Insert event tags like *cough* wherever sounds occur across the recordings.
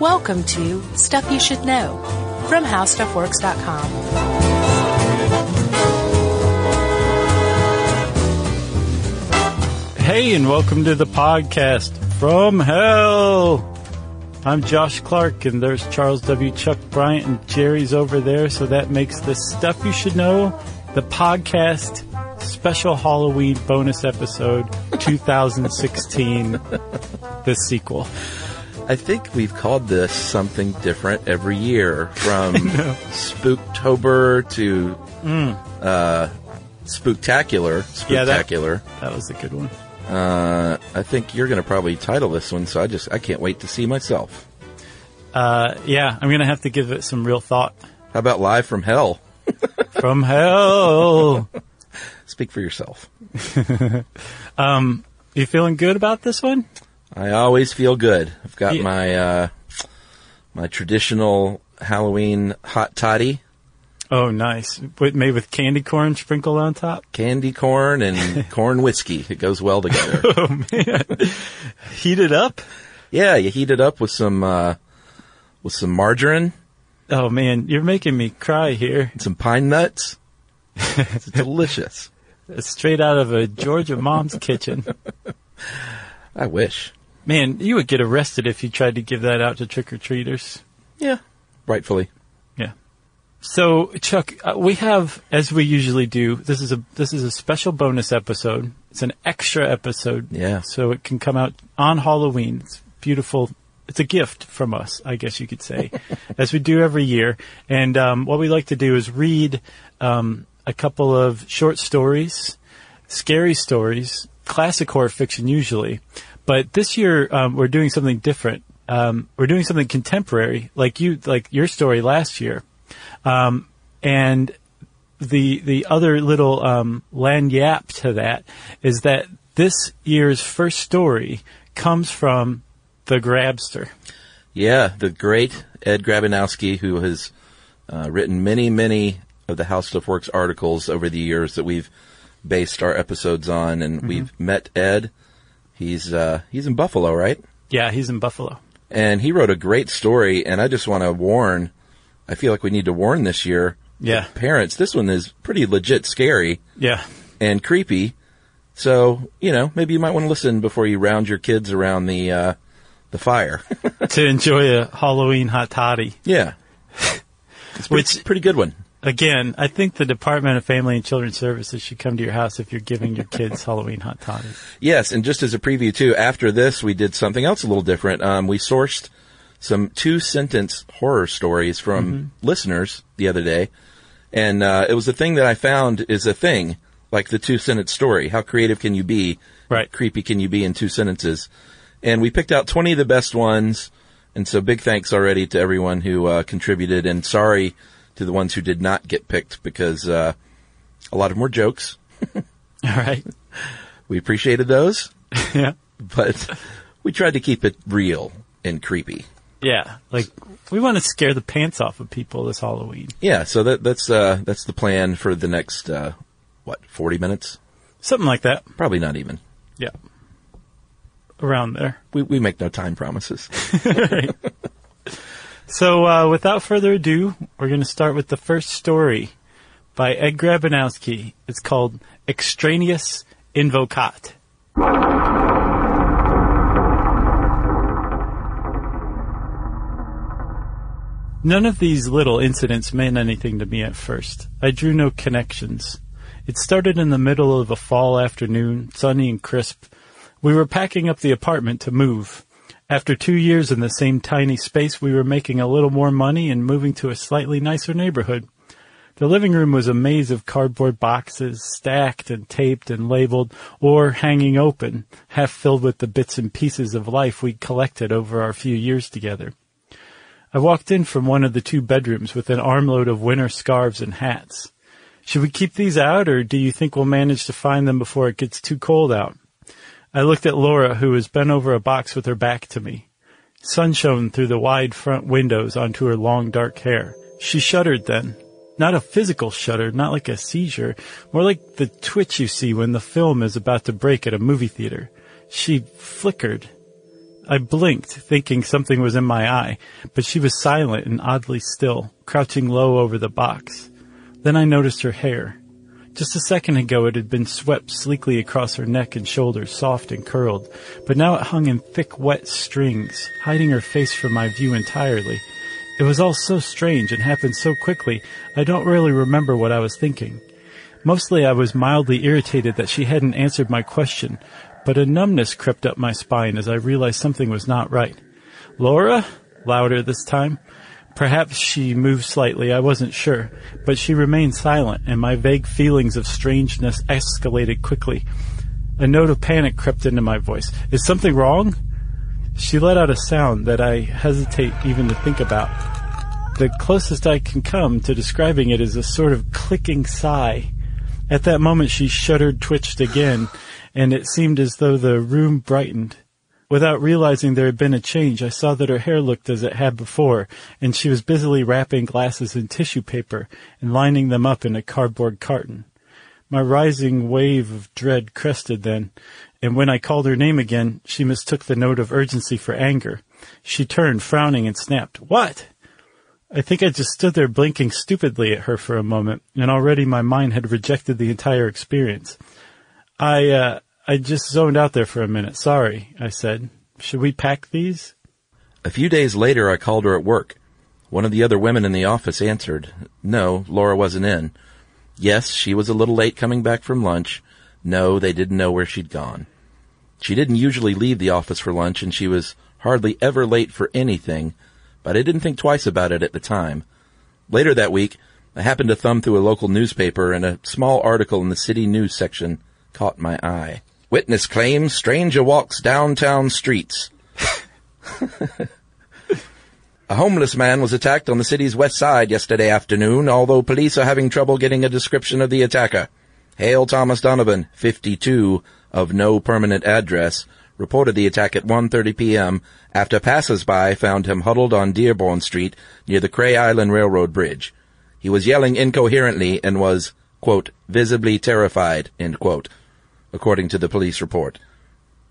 Welcome to Stuff You Should Know from HowStuffWorks.com. Hey, and welcome to the podcast from hell. I'm Josh Clark, and there's Charles W. Chuck Bryant, and Jerry's over there. So that makes the stuff you should know the podcast special Halloween bonus episode *laughs* 2016, the sequel. I think we've called this something different every year, from *laughs* Spooktober to uh, Spooktacular. Mm. Yeah, that- Spooktacular. That was a good one. uh, I think you're going to probably title this one, so I just I can't wait to see myself. Uh, yeah, I'm gonna have to give it some real thought. How about Live from Hell? *laughs* From hell. Speak for yourself. *laughs* You feeling good about this one? I always feel good. I've got Yeah. my uh, my traditional Halloween hot toddy, Oh, nice. With, made with candy corn sprinkled on top. candy corn and *laughs* corn whiskey. It goes well together. *laughs* Oh man, heat it up. yeah, you heat it up with some uh, with some margarine. Oh man, you're making me cry here. and some pine nuts. *laughs* It's delicious. It's straight out of a Georgia mom's kitchen. I wish. Man, you would get arrested if you tried to give that out to trick or treaters. Yeah, rightfully. Yeah. So, Chuck, uh, we have, as we usually do, this is a this is a special bonus episode. It's an extra episode. Yeah. So it can come out on Halloween. It's beautiful. It's a gift from us, I guess you could say, *laughs* as we do every year. And um, what we like to do is read um, a couple of short stories, scary stories, classic horror fiction usually. But this year um, we're doing something different. Um, we're doing something contemporary, like you, like your story last year. Um, and the the other little um, lagniappe to that is that this year's first story comes from the Grabster. Yeah, the great Ed Grabianowski, who has uh, written many, many of the HowStuffWorks articles over the years that we've based our episodes on, and we've met Ed. He's uh, he's in Buffalo, right? Yeah, he's in Buffalo. And he wrote a great story, and I just want to warn. I feel like we need to warn this year. Yeah. parents. This one is pretty legit scary. Yeah, and creepy. So, you know, maybe you might want to listen before you round your kids around the uh, the fire. *laughs* to enjoy a Halloween hot toddy. yeah. *laughs* It's Which- pretty, pretty good one. Again, I think the Department of Family and Children's Services should come to your house if you're giving your kids *laughs* Halloween hot toddies. Yes, and just as a preview too, after this we did something else a little different. Um, we sourced some two sentence horror stories from listeners the other day. And uh, it was a thing that I found is a thing, like the two sentence story. How creative can you be? Right. creepy can you be in two sentences? And we picked out 20 of the best ones. And so big thanks already to everyone who uh, contributed and sorry to the ones who did not get picked because uh, a lot of them were jokes. *laughs* All right. *laughs* We appreciated those, *laughs* Yeah. but we tried to keep it real and creepy. Yeah. Like, we want to scare the pants off of people this Halloween. Yeah, so that, that's uh, that's the plan for the next uh, what 40 minutes? Something like that. Probably not even. Yeah. Around there. We we make no time promises. So, uh, without further ado, we're going to start with the first story by Ed Grabianowski. It's called Extraneous Invocat. None of these little incidents meant anything to me at first. I drew no connections. It started in the middle of a fall afternoon, sunny and crisp. We were packing up the apartment to move. After two years in the same tiny space, we were making a little more money and moving to a slightly nicer neighborhood. The living room was a maze of cardboard boxes, stacked and taped and labeled, or hanging open, half filled with the bits and pieces of life we'd collected over our few years together. I walked in from one of the two bedrooms with an armload of winter scarves and hats. Should we keep these out, or do you think we'll manage to find them before it gets too cold out? I looked at Laura, who was bent over a box with her back to me. Sun shone through the wide front windows onto her long dark hair. She shuddered then. Not a physical shudder, not like a seizure, more like the twitch you see when the film is about to break at a movie theater. She flickered. I blinked, thinking something was in my eye, but she was silent and oddly still, crouching low over the box. Then I noticed her hair. Just a second ago it had been swept sleekly across her neck and shoulders, soft and curled, but now it hung in thick wet strings, hiding her face from my view entirely. It was all so strange and happened so quickly, I don't really remember what I was thinking. Mostly I was mildly irritated that she hadn't answered my question, but a numbness crept up my spine as I realized something was not right. Laura? Louder this time. Perhaps she moved slightly, I wasn't sure, but she remained silent, and my vague feelings of strangeness escalated quickly. A note of panic crept into my voice. Is something wrong? She let out a sound that I hesitate even to think about. The closest I can come to describing it is a sort of clicking sigh. At that moment she shuddered, twitched again, and it seemed as though the room brightened. Without realizing there had been a change, I saw that her hair looked as it had before, and she was busily wrapping glasses in tissue paper and lining them up in a cardboard carton. My rising wave of dread crested then, and when I called her name again, she mistook the note of urgency for anger. She turned, frowning, and snapped, What? I think I just stood there blinking stupidly at her for a moment, and already my mind had rejected the entire experience. I, uh, I just zoned out there for a minute. Sorry, I said. Should we pack these? A few days later, I called her at work. One of the other women in the office answered. No, Laura wasn't in. Yes, she was a little late coming back from lunch. No, they didn't know where she'd gone. She didn't usually leave the office for lunch, and she was hardly ever late for anything, but I didn't think twice about it at the time. Later that week, I happened to thumb through a local newspaper, and a small article in the city news section caught my eye. Witness claims stranger walks downtown streets. *laughs* a homeless man was attacked on the city's west side yesterday afternoon, although police are having trouble getting a description of the attacker. Hale Thomas Donovan, 52, of no permanent address, reported the attack at 1.30 p.m. after passers-by found him huddled on Dearborn Street near the Cray Island Railroad Bridge. He was yelling incoherently and was, quote, visibly terrified, end quote according to the police report.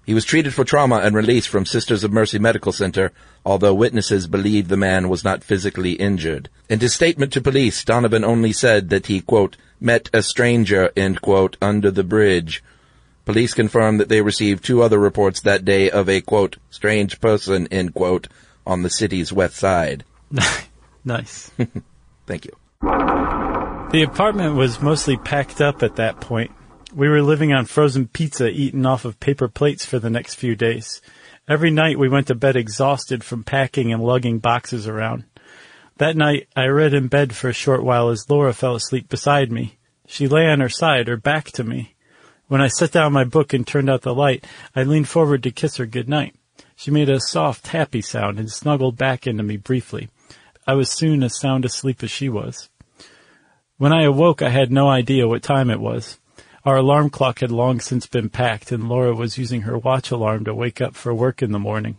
He was treated for trauma and released from Sisters of Mercy Medical Center, although witnesses believe the man was not physically injured. In his statement to police, Donovan only said that he, quote, met a stranger, end quote, under the bridge. Police confirmed that they received two other reports that day of a, quote, strange person, end quote, on the city's west side. *laughs* nice. *laughs* Thank you. The apartment was mostly packed up at that point. We were living on frozen pizza eaten off of paper plates for the next few days. Every night we went to bed exhausted from packing and lugging boxes around. That night I read in bed for a short while as Laura fell asleep beside me. She lay on her side, her back to me. When I set down my book and turned out the light, I leaned forward to kiss her good night. She made a soft, happy sound and snuggled back into me briefly. I was soon as sound asleep as she was. When I awoke, I had no idea what time it was. Our alarm clock had long since been packed, and Laura was using her watch alarm to wake up for work in the morning.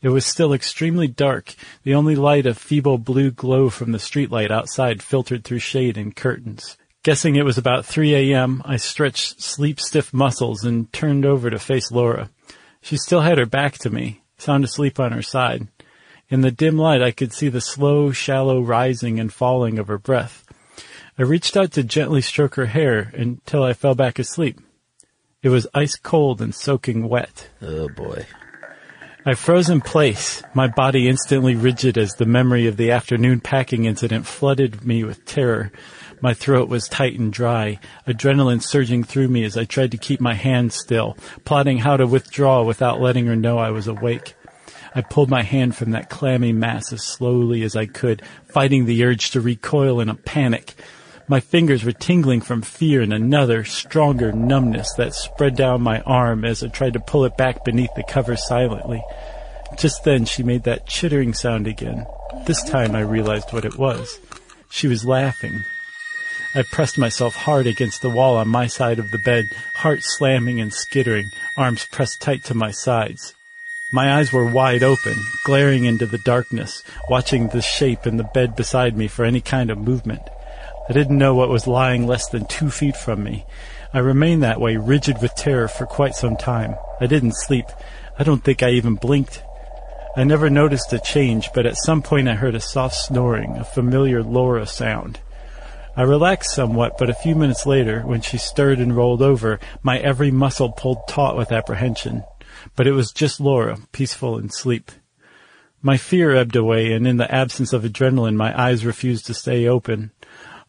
It was still extremely dark. The only light of feeble blue glow from the streetlight outside filtered through shade and curtains. Guessing it was about 3 a.m., I stretched sleep-stiff muscles and turned over to face Laura. She still had her back to me, sound asleep on her side. In the dim light, I could see the slow, shallow rising and falling of her breath. I reached out to gently stroke her hair until I fell back asleep. It was ice cold and soaking wet. Oh boy. I froze in place, my body instantly rigid as the memory of the afternoon packing incident flooded me with terror. My throat was tight and dry, adrenaline surging through me as I tried to keep my hands still, plotting how to withdraw without letting her know I was awake. I pulled my hand from that clammy mass as slowly as I could, fighting the urge to recoil in a panic. My fingers were tingling from fear and another, stronger numbness that spread down my arm as I tried to pull it back beneath the cover silently. Just then she made that chittering sound again. This time I realized what it was. She was laughing. I pressed myself hard against the wall on my side of the bed, heart slamming and skittering, arms pressed tight to my sides. My eyes were wide open, glaring into the darkness, watching the shape in the bed beside me for any kind of movement. I didn't know what was lying less than two feet from me. I remained that way, rigid with terror, for quite some time. I didn't sleep. I don't think I even blinked. I never noticed a change, but at some point I heard a soft snoring, a familiar Laura sound. I relaxed somewhat, but a few minutes later, when she stirred and rolled over, my every muscle pulled taut with apprehension. But it was just Laura, peaceful in sleep. My fear ebbed away, and in the absence of adrenaline, my eyes refused to stay open.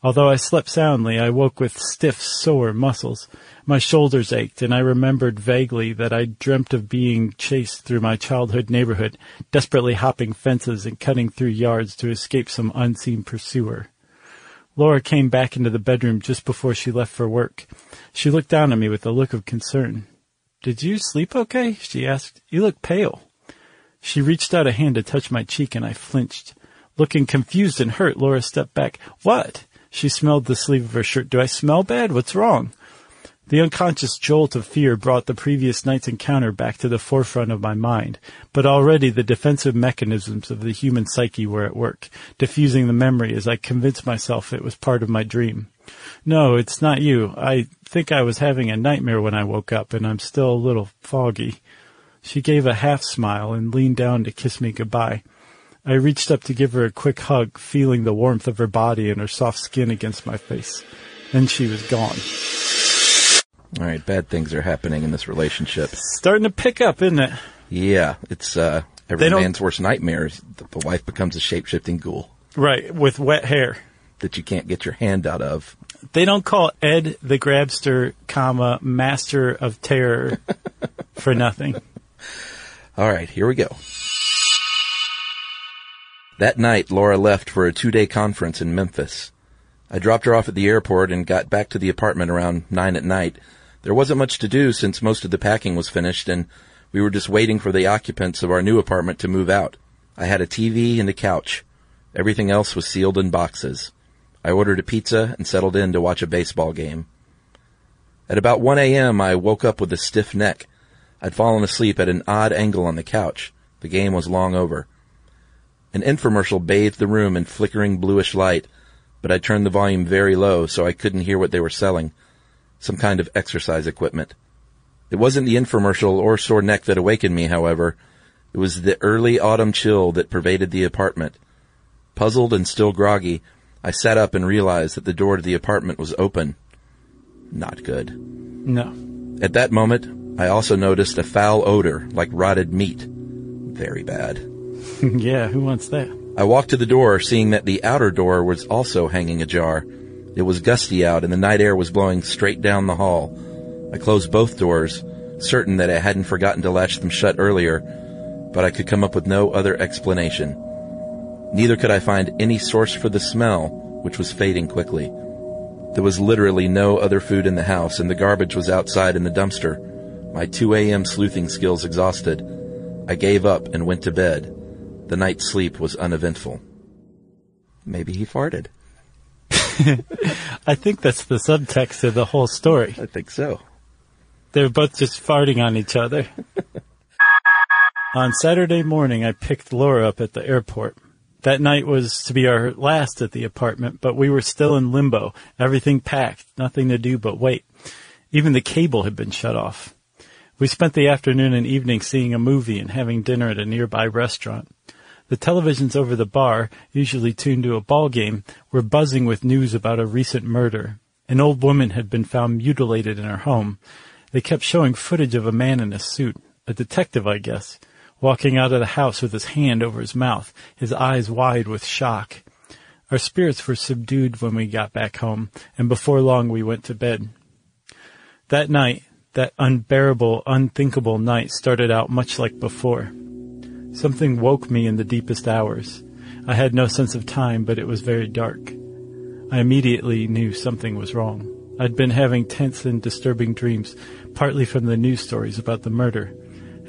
Although I slept soundly, I woke with stiff, sore muscles. My shoulders ached, and I remembered vaguely that I dreamt of being chased through my childhood neighborhood, desperately hopping fences and cutting through yards to escape some unseen pursuer. Laura came back into the bedroom just before she left for work. She looked down at me with a look of concern. Did you sleep okay? she asked. You look pale. She reached out a hand to touch my cheek and I flinched. Looking confused and hurt, Laura stepped back. What? She smelled the sleeve of her shirt. Do I smell bad? What's wrong? The unconscious jolt of fear brought the previous night's encounter back to the forefront of my mind, but already the defensive mechanisms of the human psyche were at work, diffusing the memory as I convinced myself it was part of my dream. No, it's not you. I think I was having a nightmare when I woke up, and I'm still a little foggy. She gave a half smile and leaned down to kiss me goodbye. I reached up to give her a quick hug, feeling the warmth of her body and her soft skin against my face. Then she was gone. All right, bad things are happening in this relationship. Starting to pick up, isn't it? Yeah, it's uh, every man's worst nightmare. is that The wife becomes a shape-shifting ghoul Right, with wet hair. that you can't get your hand out of. They don't call Ed the Grabster, comma, master of terror *laughs* for nothing. All right, here we go. That night, Laura left for a two-day conference in Memphis. I dropped her off at the airport and got back to the apartment around nine at night. There wasn't much to do since most of the packing was finished and we were just waiting for the occupants of our new apartment to move out. I had a TV and a couch. Everything else was sealed in boxes. I ordered a pizza and settled in to watch a baseball game. At about 1 a.m., I woke up with a stiff neck. I'd fallen asleep at an odd angle on the couch. The game was long over. An infomercial bathed the room in flickering bluish light, but I turned the volume very low so I couldn't hear what they were selling. Some kind of exercise equipment. It wasn't the infomercial or sore neck that awakened me, however. It was the early autumn chill that pervaded the apartment. Puzzled and still groggy, I sat up and realized that the door to the apartment was open. Not good. No. At that moment, I also noticed a foul odor like rotted meat. Very bad. *laughs* yeah, who wants that? I walked to the door, seeing that the outer door was also hanging ajar. It was gusty out and the night air was blowing straight down the hall. I closed both doors, certain that I hadn't forgotten to latch them shut earlier, but I could come up with no other explanation. Neither could I find any source for the smell, which was fading quickly. There was literally no other food in the house and the garbage was outside in the dumpster. My 2 a.m. sleuthing skills exhausted. I gave up and went to bed. The night's sleep was uneventful. Maybe he farted. *laughs* I think that's the subtext of the whole story. I think so. They're both just farting on each other. *laughs* on Saturday morning, I picked Laura up at the airport. That night was to be our last at the apartment, but we were still in limbo. Everything packed, nothing to do but wait. Even the cable had been shut off. We spent the afternoon and evening seeing a movie and having dinner at a nearby restaurant. The televisions over the bar, usually tuned to a ball game, were buzzing with news about a recent murder. An old woman had been found mutilated in her home. They kept showing footage of a man in a suit, a detective, I guess, walking out of the house with his hand over his mouth, his eyes wide with shock. Our spirits were subdued when we got back home, and before long we went to bed. That night, that unbearable, unthinkable night started out much like before. Something woke me in the deepest hours. I had no sense of time, but it was very dark. I immediately knew something was wrong. I'd been having tense and disturbing dreams, partly from the news stories about the murder.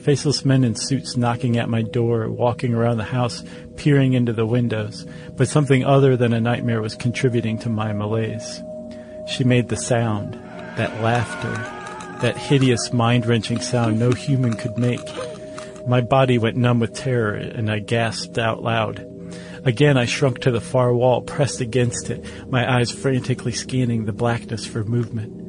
Faceless men in suits knocking at my door, walking around the house, peering into the windows, but something other than a nightmare was contributing to my malaise. She made the sound, that laughter, that hideous mind-wrenching sound no human could make. My body went numb with terror and I gasped out loud. Again I shrunk to the far wall, pressed against it, my eyes frantically scanning the blackness for movement.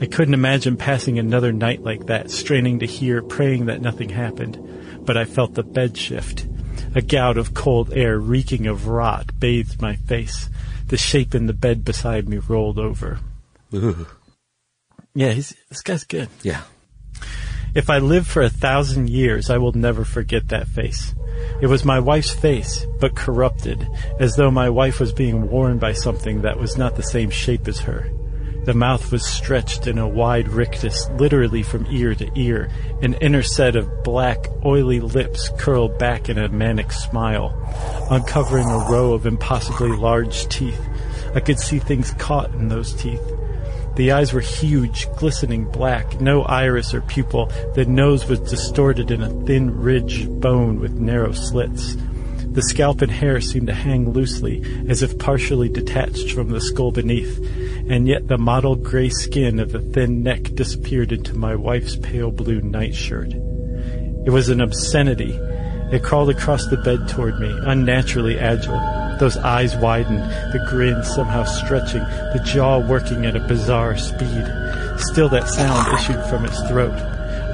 I couldn't imagine passing another night like that, straining to hear, praying that nothing happened. But I felt the bed shift. A gout of cold air reeking of rot bathed my face. The shape in the bed beside me rolled over. Ooh. Yeah, he's, this guy's good. Yeah. If I live for a thousand years, I will never forget that face. It was my wife's face, but corrupted, as though my wife was being worn by something that was not the same shape as her. The mouth was stretched in a wide rictus, literally from ear to ear. An inner set of black, oily lips curled back in a manic smile, uncovering a row of impossibly large teeth. I could see things caught in those teeth. The eyes were huge, glistening black, no iris or pupil. The nose was distorted in a thin ridge of bone with narrow slits. The scalp and hair seemed to hang loosely, as if partially detached from the skull beneath, and yet the mottled gray skin of the thin neck disappeared into my wife's pale blue nightshirt. It was an obscenity. It crawled across the bed toward me, unnaturally agile. Those eyes widened, the grin somehow stretching, the jaw working at a bizarre speed. Still that sound issued from its throat.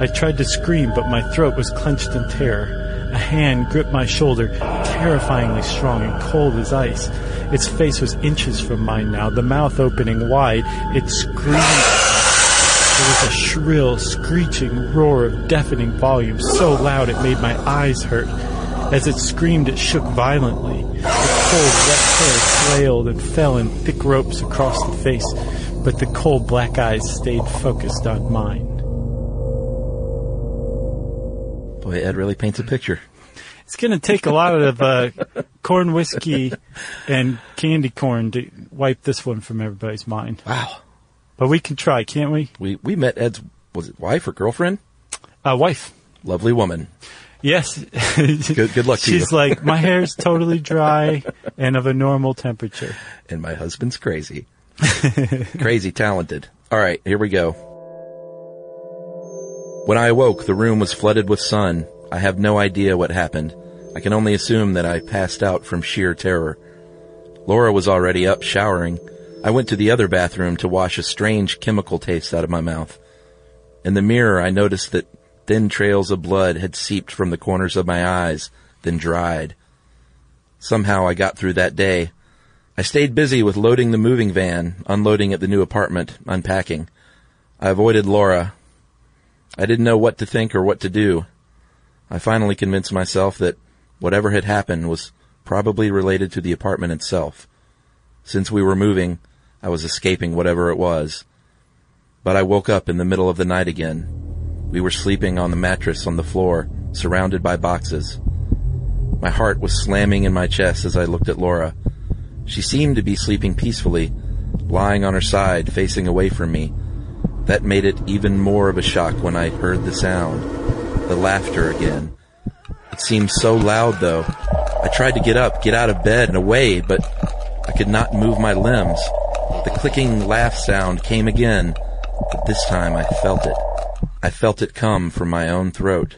I tried to scream, but my throat was clenched in terror. A hand gripped my shoulder, terrifyingly strong and cold as ice. Its face was inches from mine now, the mouth opening wide. It screamed. There was a shrill, screeching roar of deafening volume, so loud it made my eyes hurt. As it screamed, it shook violently. Cold, wet hair flailed and fell in thick ropes across the face, but the cold black eyes stayed focused on mine. Boy, Ed really paints a picture. It's going to take a lot of uh, corn whiskey and candy corn to wipe this one from everybody's mind. Wow. But we can try, can't we? We we met Ed's was it wife or girlfriend? Uh, wife. Lovely woman. Yes. Good good luck to She's you. She's *laughs* like, my hair's totally dry and of a normal temperature. and my husband's crazy. *laughs* crazy talented. All right, here we go. When I awoke, the room was flooded with sun. I have no idea what happened. I can only assume that I passed out from sheer terror. Laura was already up showering. I went to the other bathroom to wash a strange chemical taste out of my mouth. In the mirror, I noticed that thin trails of blood had seeped from the corners of my eyes, then dried. Somehow I got through that day. I stayed busy with loading the moving van, unloading at the new apartment, unpacking. I avoided Laura. I didn't know what to think or what to do. I finally convinced myself that whatever had happened was probably related to the apartment itself. Since we were moving, I was escaping whatever it was. But I woke up in the middle of the night again. We were sleeping on the mattress on the floor, surrounded by boxes. My heart was slamming in my chest as I looked at Laura. She seemed to be sleeping peacefully, lying on her side, facing away from me. That made it even more of a shock when I heard the sound. The laughter again. It seemed so loud though. I tried to get up, get out of bed and away, but I could not move my limbs. The clicking laugh sound came again, but this time I felt it. I felt it come from my own throat.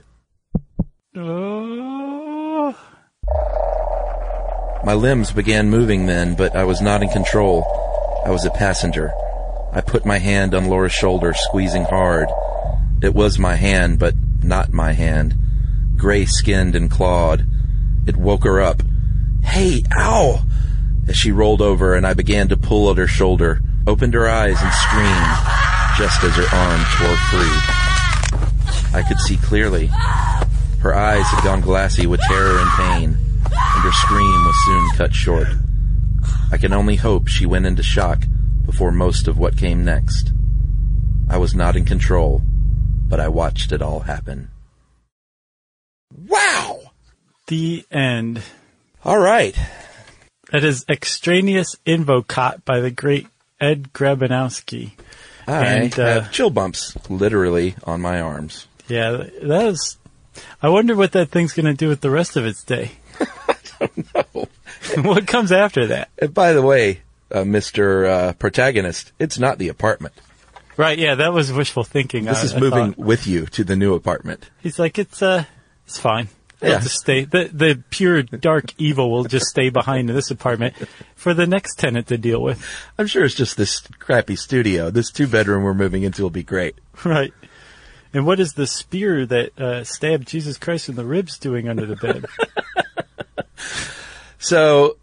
My limbs began moving then, but I was not in control. I was a passenger. I put my hand on Laura's shoulder, squeezing hard. It was my hand, but not my hand. Gray skinned and clawed. It woke her up. Hey, ow! As she rolled over and I began to pull at her shoulder, opened her eyes and screamed, just as her arm tore free. I could see clearly. Her eyes had gone glassy with terror and pain, and her scream was soon cut short. I can only hope she went into shock before most of what came next. I was not in control, but I watched it all happen. Wow! The end. All right. That is extraneous invocot by the great Ed Grabianowski. I And, uh, have chill bumps literally on my arms. Yeah, that is. I wonder what that thing's going to do with the rest of its day. *laughs* I don't know. *laughs* what comes after that? And by the way, uh, Mr. Uh, protagonist, it's not the apartment. Right, yeah, that was wishful thinking. This I- is I moving thought. with you to the new apartment. He's like, it's uh, it's fine. It'll Yeah. just stay. The the pure dark *laughs* evil will just stay behind in this apartment for the next tenant to deal with. I'm sure it's just this crappy studio. This two bedroom we're moving into will be great. Right. And what is the spear that uh, stabbed Jesus Christ in the ribs doing under the bed? *laughs* So,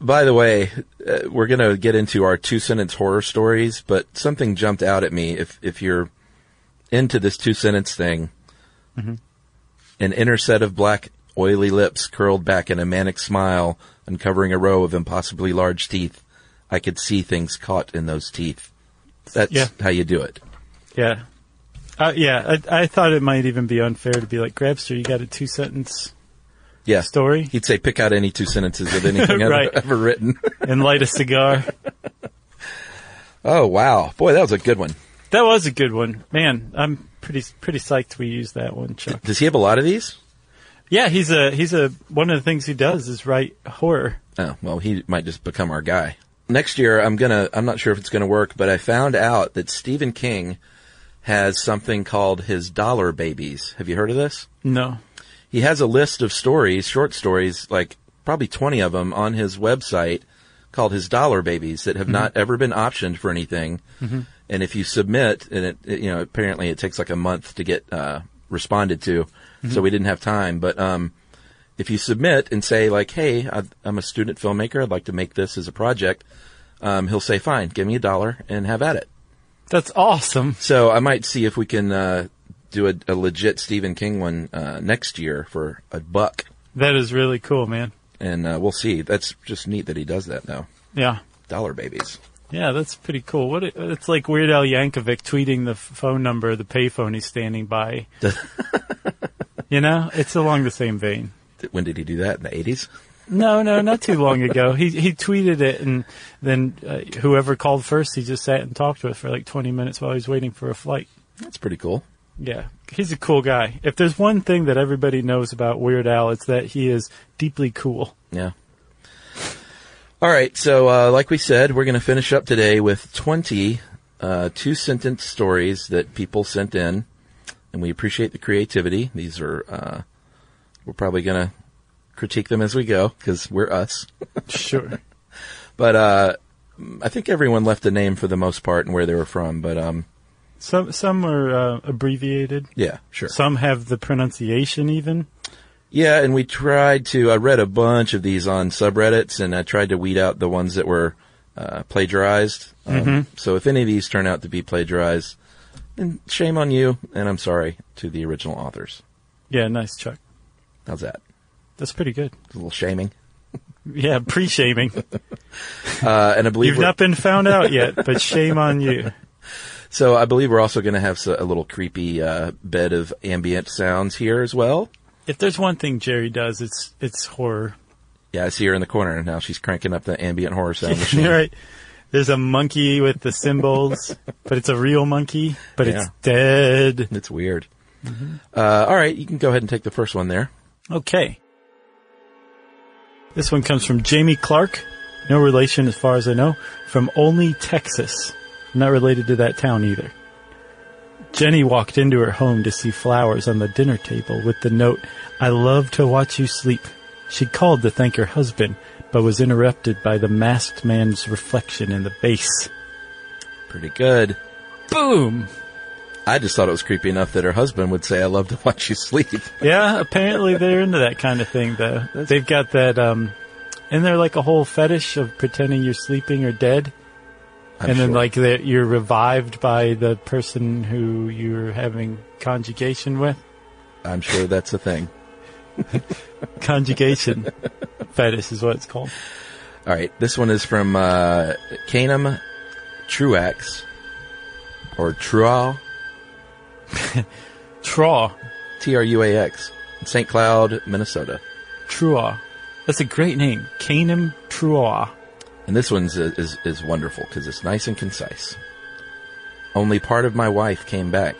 by the way, uh, we're going to get into our two sentence horror stories, but something jumped out at me. If if you're into this two sentence thing, an inner set of black, oily lips curled back in a manic smile, uncovering a row of impossibly large teeth. I could see things caught in those teeth. That's Yeah. how you do it. yeah. Uh, yeah, I, I thought it might even be unfair to be like, Grabster, you got a two sentence Yeah. story He'd say, pick out any two sentences of anything *laughs* Right. I've ever written. *laughs* and light a cigar. oh, wow. Boy, that was a good one. That was a good one. Man, I'm pretty pretty psyched we used that one, Chuck. Does he have a lot of these? Yeah, he's a he's a one of the things he does is write horror. Oh, well, he might just become our guy. Next year, I'm gonna, I'm not sure if it's gonna work, but I found out that Stephen King has something called his dollar babies. Have you heard of this? No. He has a list of stories, short stories, like probably 20 of them on his website called his dollar babies that have not ever been optioned for anything. And if you submit, and it, it- you know, apparently it takes like a month to get, uh, responded to. So we didn't have time, but, um, if you submit and say like, "Hey, I- I'm a student filmmaker. I'd like to make this as a project," um, he'll say, "Fine, give me a dollar and have at it." That's awesome. So I might see if we can uh, do a, a legit Stephen King one uh, next year for a buck, That is really cool, man. and uh, we'll see. That's just neat that he does that now. Yeah. Dollar babies. Yeah, that's pretty cool. What it, it's like Weird Al Yankovic tweeting the phone number, the payphone he's standing by. *laughs* you know, it's along the same vein. When did he do that? In the 80s? No, no, not too long ago. He he tweeted it, and then uh, whoever called first, he just sat and talked with for like twenty minutes while he was waiting for a flight. That's pretty cool. Yeah, he's a cool guy. If there's one thing that everybody knows about Weird Al, it's that he is deeply cool. Yeah. All right. So, uh, like we said, we're going to finish up today with 20 uh, two sentence stories that people sent in, and we appreciate the creativity. These are, uh, we're probably going to critique them as we go because we're us. *laughs* *laughs* Sure. But uh, I think everyone left a name for the most part and where they were from. But um, some some are uh, abbreviated. yeah, sure. Some have the pronunciation even. Yeah, and we tried to. I read a bunch of these on subreddits, and I tried to weed out the ones that were uh, plagiarized. Um, So if any of these turn out to be plagiarized, then shame on you, and I'm sorry to the original authors. Yeah, nice Chuck. How's that? That's pretty good. A little shaming. *laughs* Yeah, pre-shaming. *laughs* Uh, and I believe You've not been found out yet, but shame on you. *laughs* so. I believe we're also going to have a little creepy uh, bed of ambient sounds here as well. If there's one thing Jerry does, it's it's horror. Yeah, I see her in the corner and now. She's cranking up the ambient horror sound machine. Right. There's a monkey with the cymbals, but it's a real monkey, but it's dead. It's weird. Uh, all right, you can go ahead and take the first one there. Okay. This one comes from Jamie Clark. No relation as far as I know. From Olney, Texas. Not related to that town either. Jenny walked into her home to see flowers on the dinner table with the note, I love to watch you sleep. She called to thank her husband, but was interrupted by the masked man's reflection in the base. Pretty good. Boom! I just thought it was creepy enough that her husband would say, "I love to *laughs* watch you sleep." Yeah, apparently they're into that kind of thing though. *laughs* They've got that, um, and they're like a whole fetish of pretending you're sleeping or dead. I'm and then sure. like you're revived by the person who you're having conjugation with. I'm sure that's a thing. *laughs* Conjugation fetish is what it's called. All right, this one is from uh, Canum Truax or Truax, *laughs* Traw. T R U A X, St. Cloud, Minnesota. Trua. That's a great name. Canum Trua. And this one's is is, is wonderful because it's nice and concise. Only part of my wife came back.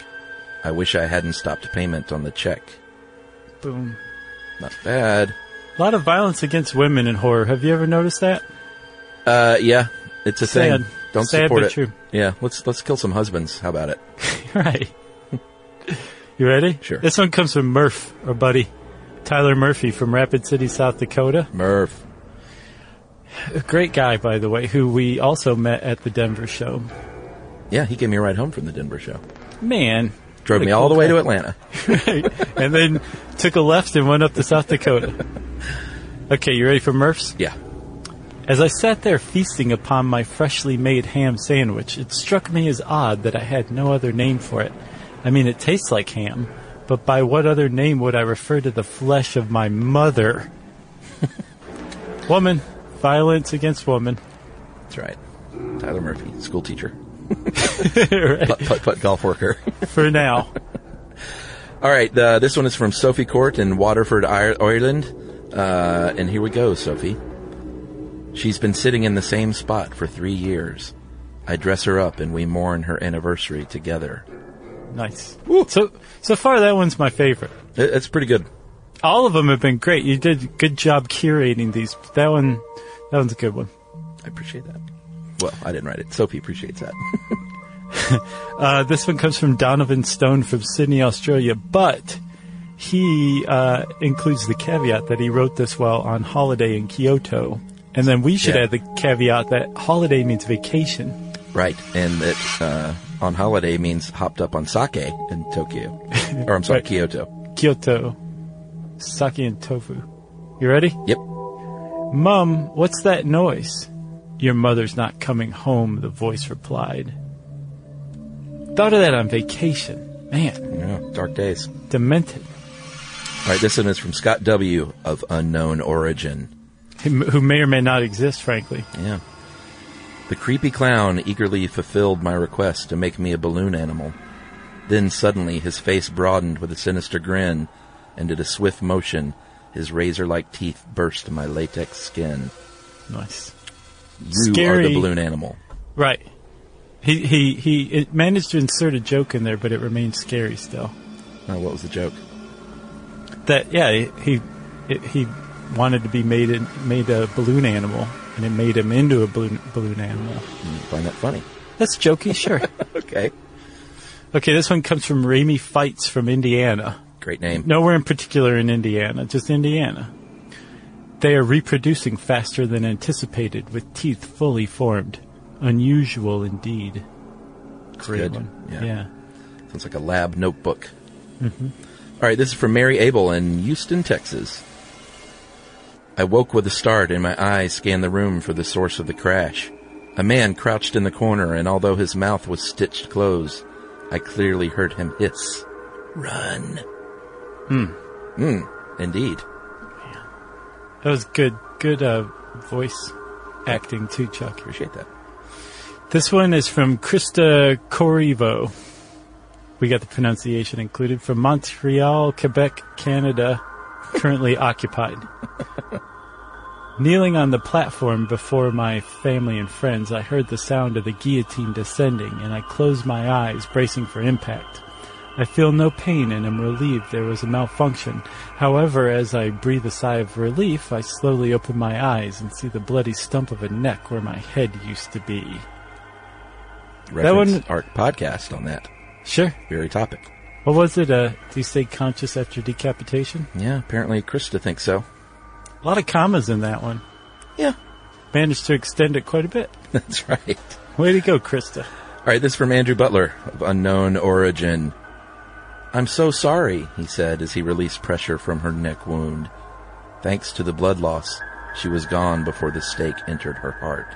I wish I hadn't stopped payment on the check. Boom. Not bad. A lot of violence against women in horror. Have you ever noticed that? Uh, yeah, it's a Sad. thing. Don't Sad support but it. true. Yeah, let's let's kill some husbands. How about it? *laughs* right. You ready? Sure. This one comes from Murph, our buddy. Tyler Murphy from Rapid City, South Dakota. Murph. A great guy, by the way, who we also met at the Denver show. Yeah, he gave me a ride home from the Denver show. Man. Drove me all the way guy. to Atlanta. *laughs* and then took a left and went up to South Dakota. Okay, you ready for Murph's? Yeah. As I sat there feasting upon my freshly made ham sandwich, it struck me as odd that I had no other name for it. I mean, it tastes like ham, but by what other name would I refer to the flesh of my mother? *laughs* woman. Violence against woman. That's right. Tyler Murphy, school teacher. *laughs* Right. Putt, putt, putt golf worker. *laughs* For now. All right, uh, this one is from Sophie Court in Waterford, Ireland. Uh, and here we go, Sophie. She's been sitting in the same spot for three years. I dress her up and we mourn her anniversary together. Nice. So, so far that one's my favorite. It- It's pretty good. All of them have been great. You did a good job curating these. That one, that one's a good one. I appreciate that. Well, I didn't write it. Sophie appreciates that. *laughs* Uh, this one comes from Donovan Stone from Sydney, Australia, but he uh, includes the caveat that he wrote this while on holiday in Kyoto. And then we should Yeah. add the caveat that holiday means vacation. right. And that uh, on holiday means hopped up on sake in Tokyo. *laughs* or I'm sorry, Right. Kyoto. Kyoto, sake and tofu. You ready? Yep. Mum, what's that noise? Your mother's not coming home, the voice replied. Thought of that on vacation. Man, Yeah, dark days. demented. All right, this one is from Scott W. of unknown origin. Who who may or may not exist, frankly. Yeah. The creepy clown eagerly fulfilled my request to make me a balloon animal. Then suddenly his face broadened with a sinister grin, and in a swift motion, his razor-like teeth burst my latex skin. Nice. You are the balloon animal. Right. He he he it managed to insert a joke in there, but it remains scary still. Oh, what was the joke? That yeah, he he, he wanted to be made in, made a balloon animal, and it made him into a balloon balloon animal. You find that funny? That's jokey, sure. *laughs* Okay. okay, this one comes from Ramey Fights from Indiana. Great name. Nowhere in particular in Indiana, just Indiana. They are reproducing faster than anticipated with teeth fully formed. Unusual indeed. Great good. one. Yeah. yeah. Sounds like a lab notebook. Mm-hmm. All right, this is from Mary Abel in Houston, Texas. I woke with a start and my eyes scanned the room for the source of the crash. A man crouched in the corner and although his mouth was stitched closed, I clearly heard him hiss, Run. Hmm. Hmm. Indeed. That was good, good uh, voice acting too, Chuck. Appreciate that. This one is from Krista Corrivo. We got the pronunciation included from Montreal, Quebec, Canada, currently occupied. Kneeling on the platform before my family and friends, I heard the sound of the guillotine descending and I closed my eyes, bracing for impact. I feel no pain and am relieved there was a malfunction. However, as I breathe a sigh of relief, I slowly open my eyes and see the bloody stump of a neck where my head used to be. Reference one- art podcast on that Sure. very topic. What was it? Uh, do you stay conscious after decapitation? Yeah, apparently Krista thinks so. A lot of commas in that one. Yeah, Managed to extend it quite a bit. *laughs* that's right. Way to go, Krista. All right, this is from Andrew Butler of unknown origin. I'm so sorry, he said as he released pressure from her neck wound. Thanks to the blood loss, she was gone before the stake entered her heart.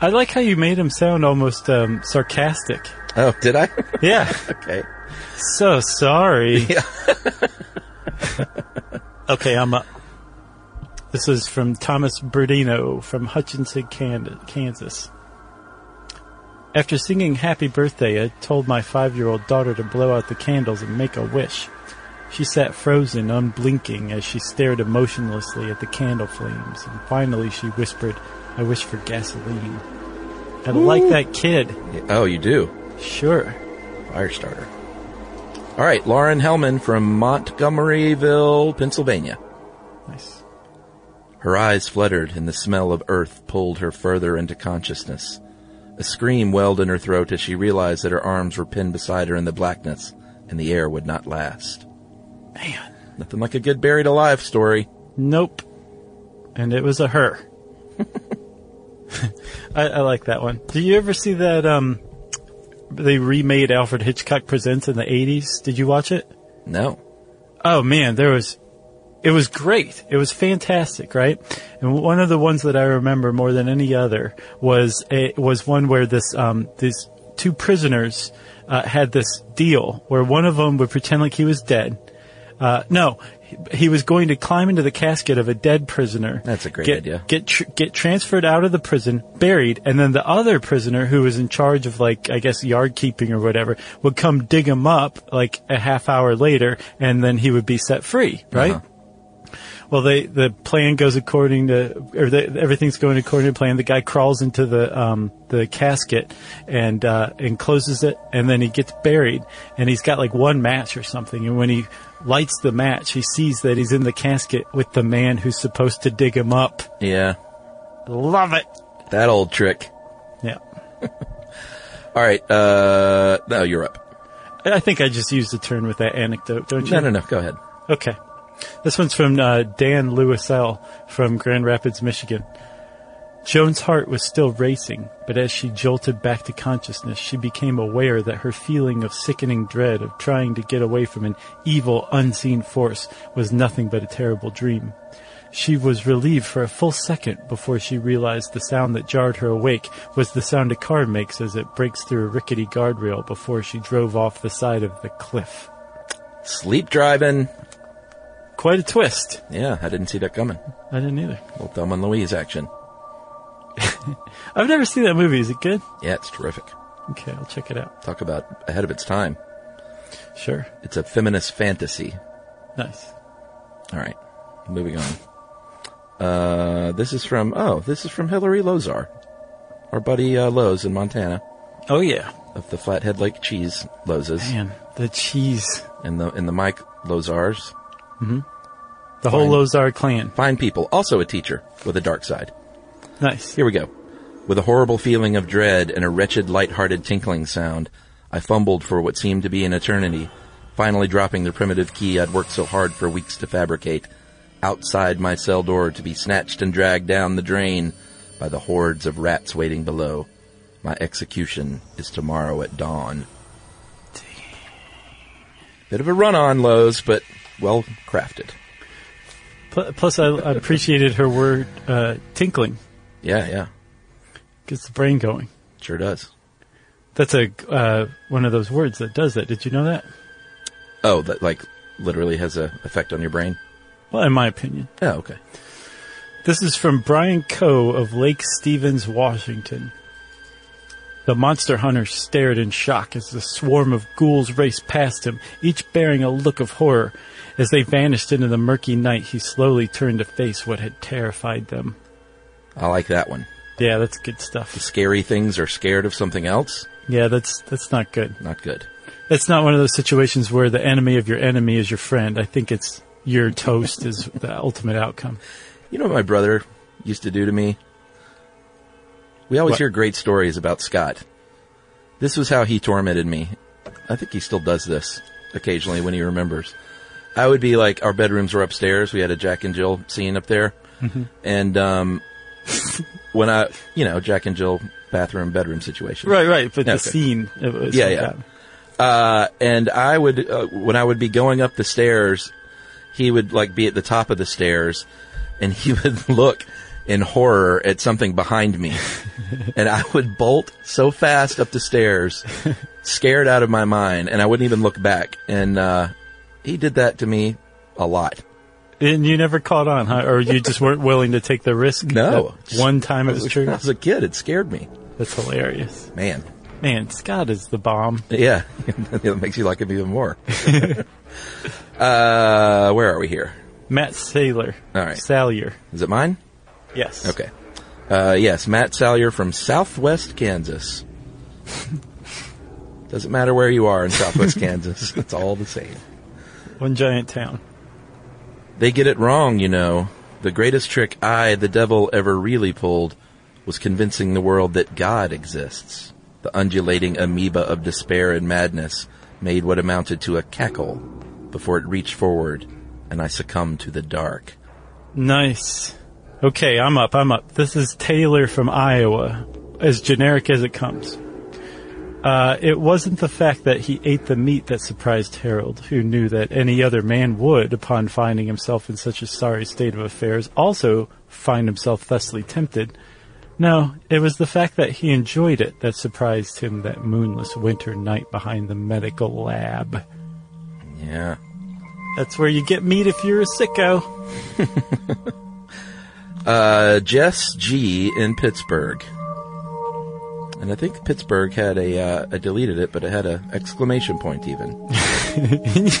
I like how you made him sound almost um, sarcastic. Oh, did I? *laughs* Yeah. *laughs* okay. so sorry. *laughs* Yeah. Okay, I'm up. This is from Thomas Burdino from Hutchinson, Kansas. After singing Happy Birthday, I told my five year old daughter to blow out the candles and make a wish. She sat frozen, unblinking, as she stared emotionlessly at the candle flames, and finally she whispered, I wish for gasoline. I like that kid. Oh, you do? Sure. Fire starter. All right, Lauren Hellman from Montgomeryville, Pennsylvania. Nice. Her eyes fluttered and the smell of earth pulled her further into consciousness. A scream welled in her throat as she realized that her arms were pinned beside her in the blackness and the air would not last. Man. Nothing like a good buried alive story. Nope. And it was a her. *laughs* *laughs* I, I like that one. Do you ever see that? Um, they remade Alfred Hitchcock Presents in the '80s. Did you watch it? No. Oh man, there was. It was great. It was fantastic, right? And one of the ones that I remember more than any other was a, was one where this um, these two prisoners uh, had this deal where one of them would pretend like he was dead. Uh, no, he, was going to climb into the casket of a dead prisoner. That's a great get, idea. Get tr- get transferred out of the prison, buried, and then the other prisoner who was in charge of like I guess yard keeping or whatever would come dig him up like a half hour later, and then he would be set free, right? Uh-huh. Well, they, the plan goes according to, or the, everything's going according to plan. The guy crawls into the um, the casket and uh, and closes it, and then he gets buried. And he's got like one match or something. And when he lights the match, he sees that he's in the casket with the man who's supposed to dig him up. Yeah. Love it. That old trick. Yeah, *laughs* All right. Uh, no, you're up. I think I just used the turn with that anecdote, don't you? No, no, no. Go ahead. Okay. This one's from uh, Dan Lewisell from Grand Rapids, Michigan. Joan's heart was still racing, but as she jolted back to consciousness, she became aware that her feeling of sickening dread of trying to get away from an evil, unseen force was nothing but a terrible dream. She was relieved for a full second before she realized the sound that jarred her awake was the sound a car makes as it breaks through a rickety guardrail before she drove off the side of the cliff. Sleep driving. Quite a twist. Yeah, I didn't see that coming. I didn't either. Little Thelma and Louise action. *laughs* I've never seen that movie. Is it good? Yeah, it's terrific. Okay, I'll check it out. Talk about ahead of its time. Sure. It's a feminist fantasy. Nice. All right, moving on. Uh, this is from oh, this is from Hillary Lozar, our buddy uh, Lowe's in Montana Oh yeah. of the Flathead Lake Cheese Lozes Man, the cheese. and the and the Mike Lozars. Mhm. The whole Fine. Lozar clan. Fine people, also a teacher with a dark side. Nice. Here we go. With a horrible feeling of dread and a wretched, light-hearted tinkling sound, I fumbled for what seemed to be an eternity, finally dropping the primitive key I'd worked so hard for weeks to fabricate, outside my cell door to be snatched and dragged down the drain by the hordes of rats waiting below. My execution is tomorrow at dawn. Bit of a run-on, Lowe's, but well crafted. Plus, I, I appreciated her word uh, tinkling. Yeah, yeah, Gets the brain going. sure does. That's a uh, one of those words that does that. Did you know that? Oh, that like literally has a effect on your brain. Well, in my opinion. Yeah. okay. This is from Brian Coe of Lake Stevens, Washington. The monster hunter stared in shock as the swarm of ghouls raced past him, each bearing a look of horror. As they vanished into the murky night, he slowly turned to face what had terrified them. I like that one. Yeah, that's good stuff. The Scary things are scared of something else. Yeah, that's that's not good. Not good. That's not one of those situations where the enemy of your enemy is your friend. I think it's your toast is the ultimate outcome. You know what my brother used to do to me? We always What? hear great stories about Scott. This was how he tormented me. I think he still does this occasionally when he remembers. I would be like, our bedrooms were upstairs. We had a Jack and Jill scene up there. And, um, *laughs* when I, you know, Jack and Jill bathroom, bedroom situation. Right, right. But the Okay. scene, it was Yeah, like yeah. that. Uh, and I would, uh, when I would be going up the stairs, he would like be at the top of the stairs and he *laughs* would look in horror at something behind me. *laughs* and I would bolt so fast up the stairs, scared out of my mind, and I wouldn't even look back. And, uh, he did that to me a lot. And you never caught on, huh? Or you just weren't willing to take the risk? No. One time it was true? I was a kid, it scared me. That's hilarious. Man. Man, Scott is the bomb. Yeah. *laughs* it makes you like him even more. *laughs* uh, where are we here? Matt Saylor. All right. Salyer. Is it mine? Yes. Okay. Uh, yes, Matt Salyer from Southwest Kansas. *laughs* Doesn't matter where you are in Southwest Kansas, it's all the same. One giant town. They get it wrong, you know. The greatest trick I, the devil, ever really pulled was convincing the world that God exists. The undulating amoeba of despair and madness made what amounted to a cackle before it reached forward and I succumbed to the dark. Nice. Okay, I'm up. I'm up. This is Taylor from Iowa, as generic as it comes. Uh, it wasn't the fact that he ate the meat that surprised Harold, who knew that any other man would, upon finding himself in such a sorry state of affairs, also find himself thusly tempted. No, it was the fact that he enjoyed it that surprised him that moonless winter night behind the medical lab. Yeah. That's where you get meat if you're a sicko. *laughs* Uh, Jess G in Pittsburgh. And I think Pittsburgh had a, uh, I deleted it, but it had a exclamation point even. *laughs*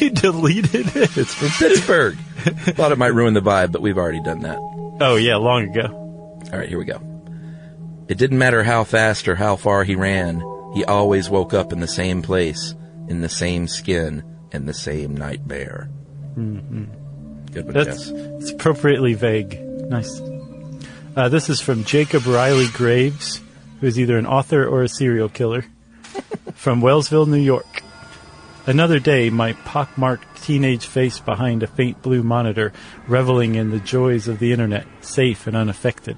you deleted it. It's from Pittsburgh. Thought it might ruin the vibe, but we've already done that. Oh yeah, long ago. All right, here we go. It didn't matter how fast or how far he ran. He always woke up in the same place, in the same skin, and the same nightmare. Mm-hmm. Good one, That's Jess. it's appropriately vague. Nice. Uh, this is from Jacob Riley Graves, who is either an author or a serial killer, *laughs* from Wellsville, New York. Another day, my pockmarked teenage face behind a faint blue monitor, reveling in the joys of the internet, safe and unaffected.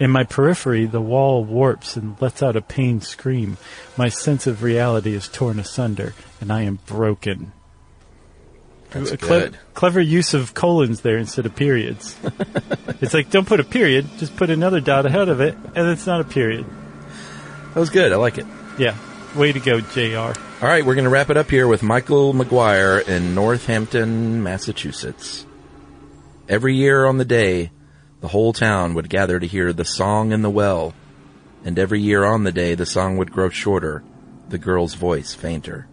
In my periphery, the wall warps and lets out a pained scream. My sense of reality is torn asunder, and I am broken. That's A good. clever use of colons there instead of periods. *laughs* it's like don't put a period, just put another dot ahead of it, and it's not a period. That was good. I like it. Yeah, way to go, Jr. All right, we're going to wrap it up here with Michael McGuire in Northampton, Massachusetts. Every year on the day, the whole town would gather to hear the song in the well, and every year on the day, the song would grow shorter, the girl's voice fainter.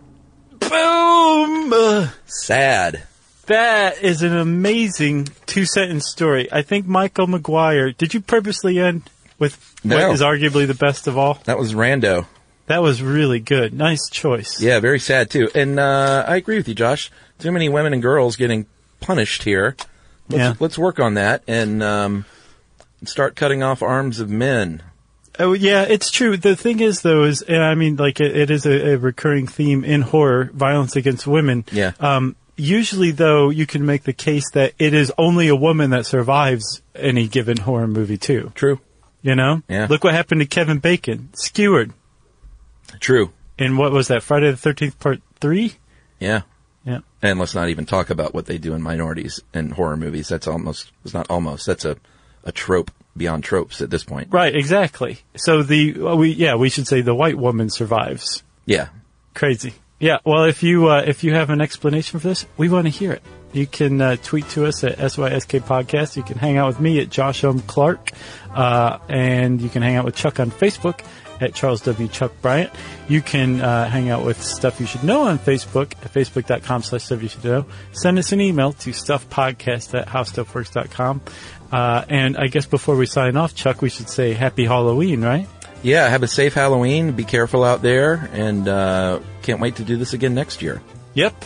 Boom! Sad. That is an amazing two sentence story. I think Michael McGuire. Did you purposely end with No. what is arguably the best of all? That was Rando. That was really good. Nice choice. Yeah, very sad too. And uh, I agree with you, Josh. Too many women and girls getting punished here. Let's, Yeah. let's work on that and um, start cutting off arms of men. Oh yeah, it's true. The thing is, though, is and I mean, like it, it is a, a recurring theme in horror: violence against women. Yeah. Um, usually, though, you can make the case that it is only a woman that survives any given horror movie, too. True. You know? Yeah. Look what happened to Kevin Bacon, skewered True. in what was that? Friday the Thirteenth Part Three. Yeah. Yeah. And let's not even talk about what they do in minorities and horror movies. That's almost, it's not almost, that's a, a trope beyond tropes at this point. Right. Exactly. So the we yeah we should say the white woman survives. Yeah. Crazy. Yeah. Well, if you uh, if you have an explanation for this, we want to hear it. You can uh, tweet to us at SYSK Podcast. You can hang out with me at Josh M. Clark, uh, and you can hang out with Chuck on Facebook at Charles W. Chuck Bryant. You can uh, hang out with Stuff You Should Know on Facebook at facebook.com slash Stuff You Should Know. Send us an email to stuffpodcast at howstuffworks.com. Uh, and I guess before we sign off, Chuck, we should say Happy Halloween, right? Yeah. Have a safe Halloween. Be careful out there and, uh, can't wait to do this again next year. Yep.